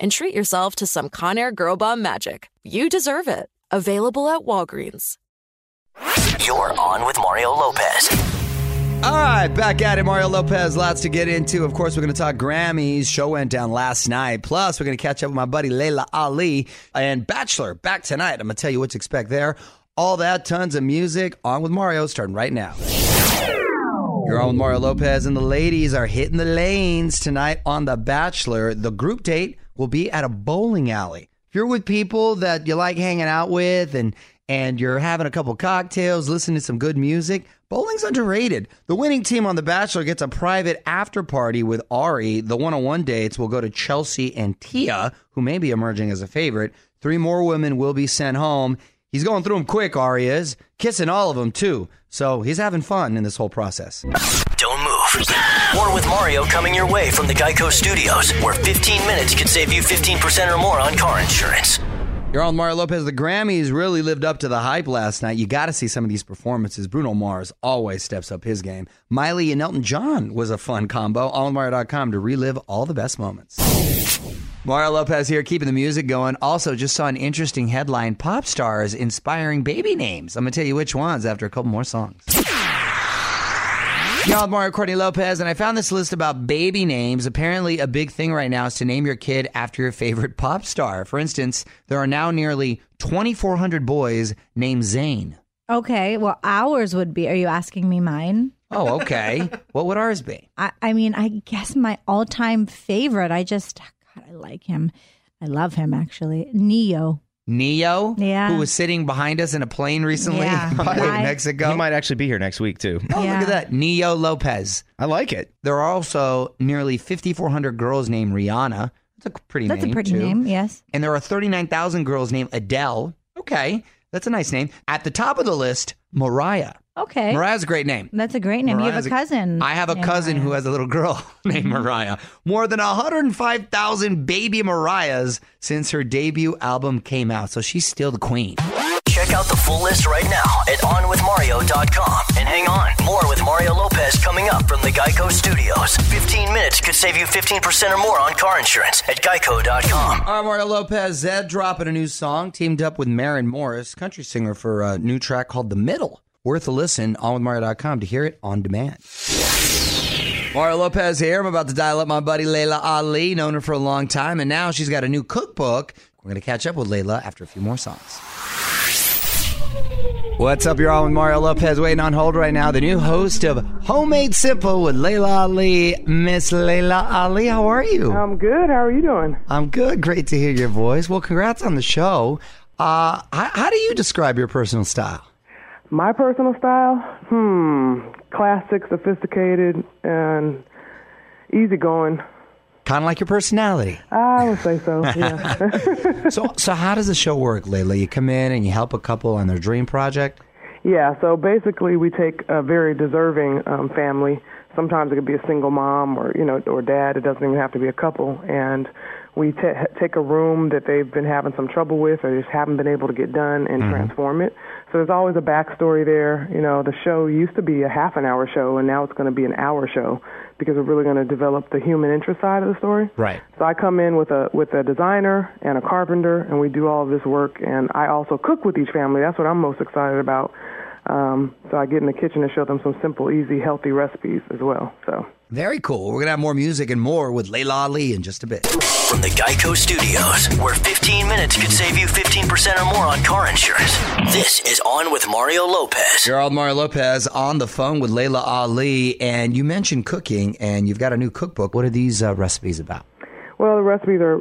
and treat yourself to some Conair Girl Bomb magic. You deserve it. Available at Walgreens. You're on with Mario Lopez. All right, back at it. Mario Lopez, lots to get into. Of course, we're going to talk Grammys. Show went down last night. Plus, we're going to catch up with my buddy Laila Ali and Bachelor back tonight. I'm going to tell you what to expect there. All that, tons of music. On with Mario, starting right now. You're on with Mario Lopez, and the ladies are hitting the lanes tonight on The Bachelor. The group date will be at a bowling alley. If you're with people that you like hanging out with and and you're having a couple cocktails, listening to some good music, bowling's underrated. The winning team on The Bachelor gets a private after party with Ari. The one on one dates will go to Chelsea and Tia, who may be emerging as a favorite. Three more women will be sent home. He's going through them quick, Ari is. Kissing all of them, too. So he's having fun in this whole process. More with Mario coming your way from the Geico Studios, where 15 minutes could save you 15% or more on car insurance. You're on Mario Lopez. The Grammys really lived up to the hype last night. You got to see some of these performances. Bruno Mars always steps up his game. Miley and Elton John was a fun combo. AllMario.com to relive all the best moments. Mario Lopez here, keeping the music going. Also, just saw an interesting headline pop stars inspiring baby names. I'm going to tell you which ones after a couple more songs. Y'all, Mario Courtney Lopez, and I found this list about baby names. Apparently, a big thing right now is to name your kid after your favorite pop star. For instance, there are now nearly 2,400 boys named Zayn. Okay, well, ours would be. Are you asking me mine? Oh, okay. what would ours be? I, I mean, I guess my all time favorite. I just, God, I like him. I love him actually. Ne-Yo. Ne-Yo, Yeah. who was sitting behind us in a plane recently Yeah. in I- Mexico. He might actually be here next week too. oh, Yeah. look at that. Ne-Yo Lopez. I like it. There are also nearly 5,400 girls named Rihanna. That's a pretty That's name. a pretty too. name. Yes. And there are 39,000 girls named Adele. Okay, that's a nice name. At the top of the list, Mariah. Okay. Mariah's a great name. That's a great name. you have a cousin. I have a named cousin who has a little girl named mm-hmm. Mariah. More than 105,000 baby Mariahs since her debut album came out. So she's still the queen. Check out the full list right now at OnWithMario.com. And hang on, more with Mario Lopez coming up from the Geico Studios. 15 minutes could save you 15% or more on car insurance at Geico.com. All right, Mario Lopez, Zedd dropping a new song, teamed up with Maren Morris, country singer, for a new track called The Middle. Worth a listen, onwithmario.com to hear it on demand. Mario Lopez here. I'm about to dial up my buddy Laila Ali, known her for a long time, and now she's got a new cookbook. We're going to catch up with Laila after a few more songs. What's up? You're on with Mario Lopez waiting on hold right now. The new host of Homemade Simple with Laila Ali. Miss Laila Ali, how are you? I'm good. How are you doing? I'm good. Great to hear your voice. Well, congrats on the show. Uh, how, how do you describe your personal style? My personal style? Hmm. Classic, sophisticated, and easygoing. Kind of like your personality. I would say so. Yeah. So, so how does the show work, Laila? You come in and you help a couple on their dream project. yeah. So basically, we take a very deserving um, family. Sometimes it could be a single mom or you know or dad. It doesn't even have to be a couple. And we ta take a room that they've been having some trouble with or just haven't been able to get done and transform it. So there's always a backstory there. You know, the show used to be a half an hour show, and now it's going to be an hour show because we're really going to develop the human interest side of the story. Right. So I come in with a with a designer and a carpenter, and we do all of this work. And I also cook with each family. That's what I'm most excited about. Um, so I get in the kitchen and show them some simple, easy, healthy recipes as well. So Very cool. We're gonna have more music and more with Laila Ali in just a bit. From the Geico Studios, where 15 minutes could save you 15% or more on car insurance. This is On with Mario Lopez. You're on Mario Lopez on the phone with Laila Ali, and you mentioned cooking, and you've got a new cookbook. What are these uh, recipes about? Well, the recipes are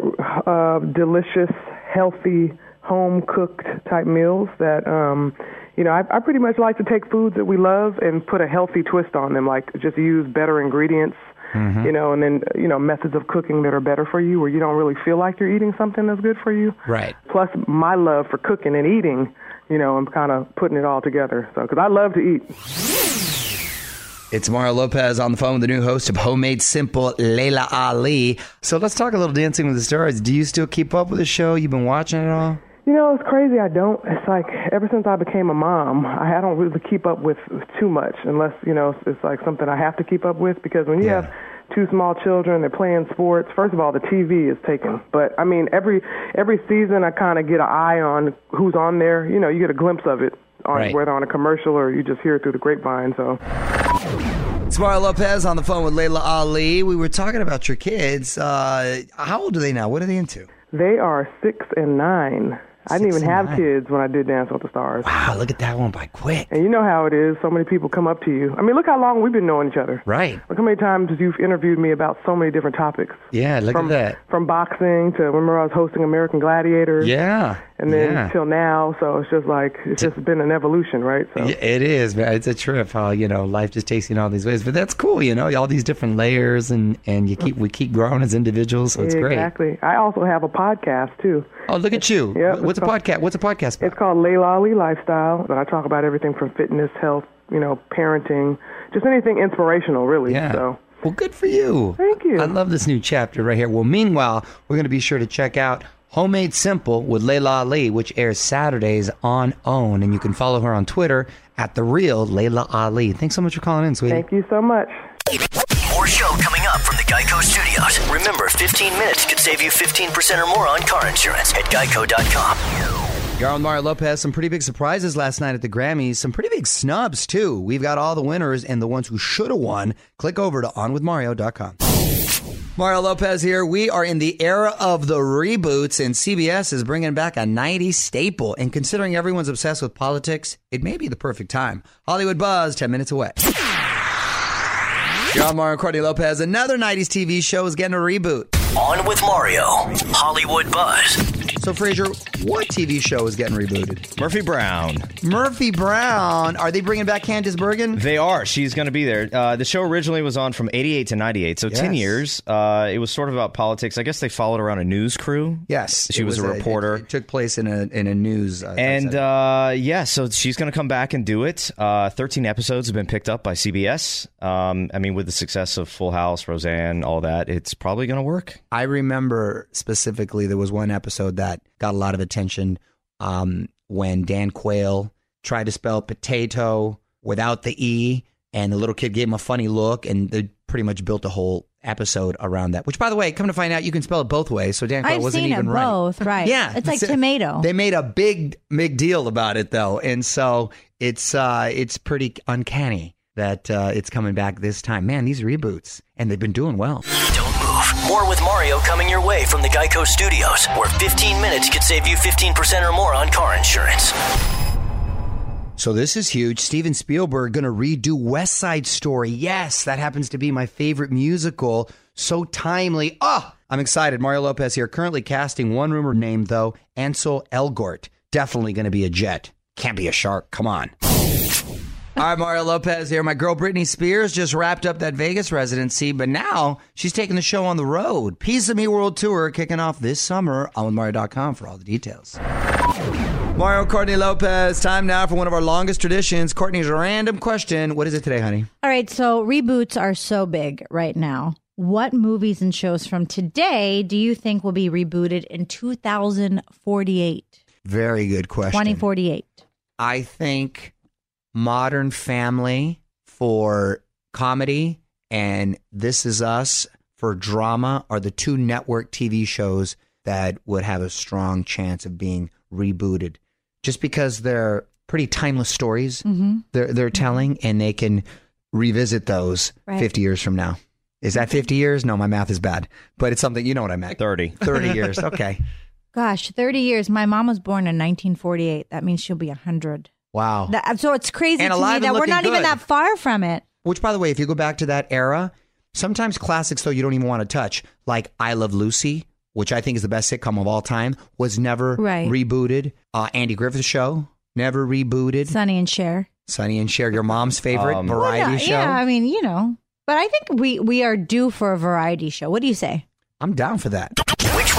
uh, delicious, healthy, home cooked type meals that, um, you know, I, I pretty much like to take foods that we love and put a healthy twist on them, like just use better ingredients, mm-hmm. you know, and then, you know, methods of cooking that are better for you where you don't really feel like you're eating something that's good for you. Right. Plus, my love for cooking and eating, you know, I'm kind of putting it all together. So, because I love to eat. It's Mario Lopez on the phone with the new host of Homemade Simple, Laila Ali. So let's talk a little Dancing with the Stars. Do you still keep up with the show? You've been watching it all? You know, it's crazy. I don't. It's like ever since I became a mom, I, I don't really keep up with too much, unless you know it's like something I have to keep up with. Because when you Yeah. have two small children, they're playing sports. First of all, the TV is taken. But I mean, every every season, I kind of get an eye on who's on there. You know, you get a glimpse of it, on Right. whether on a commercial or you just hear it through the grapevine. So It's Mario Lopez on the phone with Laila Ali. We were talking about your kids. Uh, how old are they now? What are they into? they are six and nine. I didn't even have nine. kids when I did Dance with the Stars. Wow, look at that one by quick. And you know how it is. So many people come up to you. I mean, look how long we've been knowing each other. Right. Look how many times you've interviewed me about so many different topics. Yeah, look from, at that. From boxing to remember I was hosting American Gladiators. Yeah. And then yeah. till now, so it's just like it's just been an evolution, right? So Yeah, it is, man. It's a trip how you know life just takes you in all these ways, but that's cool. You know, all these different layers, and and you keep we keep growing as individuals, so it's great. exactly. I also have a podcast too. Oh, look at you! Yeah, Wh- What's a podcast? What's a podcast? About? It's called Laila Ali Lifestyle, and I talk about everything from fitness, health, you know, parenting, just anything inspirational, really. Yeah. So Well, good for you. Thank you. I love this new chapter right here. Well, meanwhile, we're going to be sure to check out Homemade Simple with Laila Ali, which airs Saturdays on OWN, and you can follow her on Twitter at the real Laila Ali. Thanks so much for calling in, sweetie. thank you so much. More show coming up from the Geico Studios. Remember, 15 minutes could save you 15% or more on car insurance at geico.com. You're on Mario Lopez. Some pretty big surprises last night at the Grammys. Some pretty big snubs, too. We've got all the winners and the ones who should have won. Click over to onwithmario.com. Mario Lopez here. We are in the era of the reboots, and CBS is bringing back a 90s staple. And considering everyone's obsessed with politics, it may be the perfect time. Hollywood Buzz, 10 minutes away. On Mario Courtney Lopez. Another 90s TV show is getting a reboot. On with Mario. Hollywood Buzz. So, Frazier, what TV show is getting rebooted? Murphy Brown. Murphy Brown. Are they bringing back Candice Bergen? They are. She's going to be there. Uh, the show originally was on from 88 to 98, so 10 years. Uh, it was sort of about politics. I guess they followed around a news crew. Yes, She it was a reporter. It, it took place in a in a news. Uh, And uh, yeah, so she's going to come back and do it. Uh, 13 episodes have been picked up by CBS. Um, I mean, with the success of Full House, Roseanne, all that, it's probably going to work. I remember specifically there was one episode that got a lot of attention um, when Dan Quayle tried to spell potato without the e, and the little kid gave him a funny look, and they pretty much built a whole episode around that. Which, by the way, come to find out, you can spell it both ways. So Dan Quayle I've wasn't seen even it right. both, right? Yeah, It's like so- tomato. They made a big, big deal about it though, and so it's uh, it's pretty uncanny that uh, it's coming back this time. Man, these reboots, and they've been doing well. Don't move. More with Mario coming your way from the Geico Studios, where 15 minutes could save you 15% or more on car insurance. So this is huge. Steven Spielberg going to redo West Side Story. Yes, that happens to be my favorite musical. So timely. Ah, I'm excited. Mario Lopez here, currently casting one rumor name though, Ansel Elgort. Definitely going to be a jet. Can't be a shark. Come on. All right, Mario Lopez here. My girl Britney Spears just wrapped up that Vegas residency, but now she's taking the show on the road. Piece of Me World Tour kicking off this summer. On with Mario.com for all the details. Mario Courtney Lopez. Time now for one of our longest traditions. Courtney's random question. What is it today, honey? All right, so reboots are so big right now. What movies and shows from today do you think will be rebooted in 2048? Very good question. 2048. I think Modern Family for comedy and This Is Us for drama are the two network TV shows that would have a strong chance of being rebooted just because they're pretty timeless stories mm-hmm. they're they're mm-hmm. telling and they can revisit those Right. 50 years from now. Is that 50 years? No, my math is bad. But it's something you know what I meant. 30. 30 years. Okay. Gosh, 30 years. My mom was born in 1948. That means she'll be 100. Wow. That, so it's crazy And to alive me that we're looking not even that far from it. Which, by the way, if you go back to that era, sometimes classics, though, you don't even want to touch, like I Love Lucy, which I think is the best sitcom of all time, was never Right. rebooted. Uh, Andy Griffith Show, never rebooted. Sonny and Cher. Sonny and Cher, your mom's favorite Um, variety Well, yeah, show. Yeah, I mean, you know. But I think we we are due for a variety show. What do you say? I'm down for that.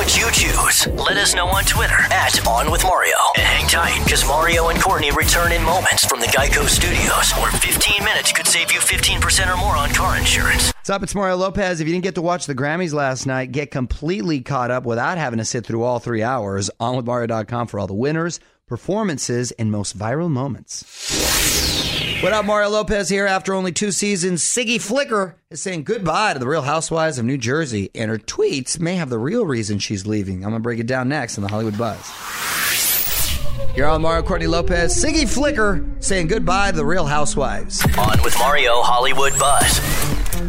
Would you choose? Let us know on Twitter at On With Mario. And hang tight, because Mario and Courtney return in moments from the Geico Studios, where 15 minutes could save you 15% or more on car insurance. What's up? It's Mario Lopez. If you didn't get to watch the Grammys last night, get completely caught up without having to sit through all three hours. OnWithMario.com for all the winners, performances, and most viral moments. What up, Mario Lopez here. After only two seasons, Siggy Flicker is saying goodbye to the Real Housewives of New Jersey, and her tweets may have the real reason she's leaving. I'm going to break it down next on the Hollywood Buzz. You're on Mario Courtney Lopez. Siggy Flicker saying goodbye to the Real Housewives. On with Mario Hollywood Buzz.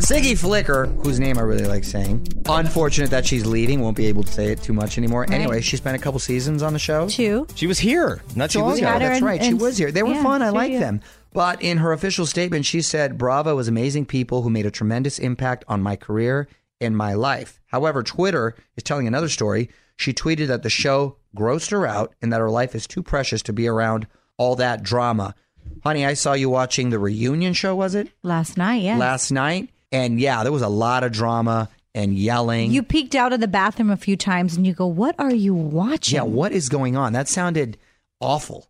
Siggy Flicker, whose name I really like saying. Unfortunate that she's leaving. Won't be able to say it too much anymore. Anyway, she spent a couple seasons on the show. Two. She was here not She too long was ago. here. That's in- right. She was here. They were yeah, fun. I like them. But in her official statement, she said, Bravo was amazing people who made a tremendous impact on my career and my life. However, Twitter is telling another story. She tweeted that the show grossed her out and that her life is too precious to be around all that drama. Honey, I saw you watching the reunion show, was it? Last night, yeah. Last night. And yeah, there was a lot of drama and yelling. you peeked out of the bathroom a few times and you go, "What are you watching?" yeah, what is going on? That sounded awful.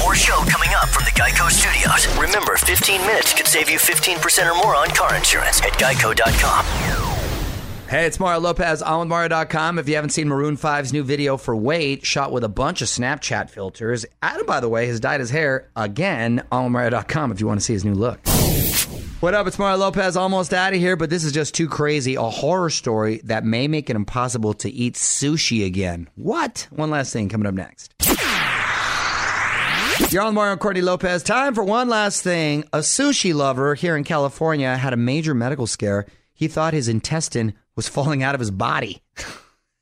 More show coming up from the Geico Studios. Remember, 15 minutes could save you 15% or more on car insurance at geico.com. Hey, it's Mario Lopez on with Mario.com. If you haven't seen Maroon 5's new video for Wait, shot with a bunch of Snapchat filters. Adam, by the way, has dyed his hair again on Mario.com if you want to see his new look. What up? It's Mario Lopez almost out of here, but this is just too crazy. A horror story that may make it impossible to eat sushi again. What? One last thing coming up next. You're on Mario and Courtney Lopez. Time for one last thing. A sushi lover here in California had a major medical scare. He thought his intestine was falling out of his body.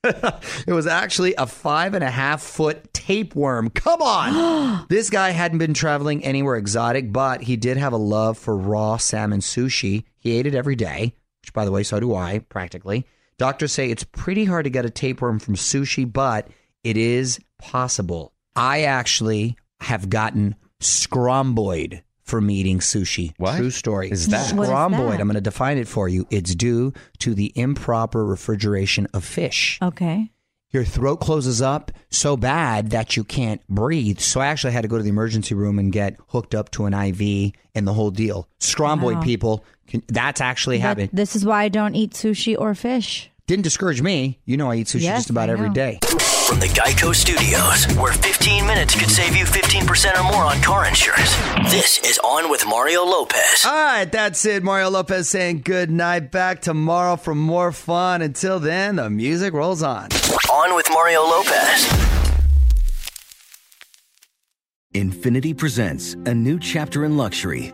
it was actually a five and a half foot tapeworm. Come on. this guy hadn't been traveling anywhere exotic, but he did have a love for raw salmon sushi. He ate it every day, which, by the way, so do I, practically. Doctors say it's pretty hard to get a tapeworm from sushi, but it is possible. I actually have gotten scombroid from eating sushi. What True story. is that? What is Scombroid. that? I'm going to define it for you. It's due to the improper refrigeration of fish. Okay. Your throat closes up so bad that you can't breathe. So I actually had to go to the emergency room and get hooked up to an IV and the whole deal. Scombroid Wow. people, can, that's actually happening. this is why I don't eat sushi or fish. Didn't discourage me. You know I eat sushi Yes, just about I every know. day. From the Geico Studios, where 15 minutes could save you 15% or more on car insurance. This is On with Mario Lopez. All right, that's it. Mario Lopez saying good night. Back tomorrow for more fun. Until then, the music rolls on. On with Mario Lopez. Infinity presents a new chapter in luxury,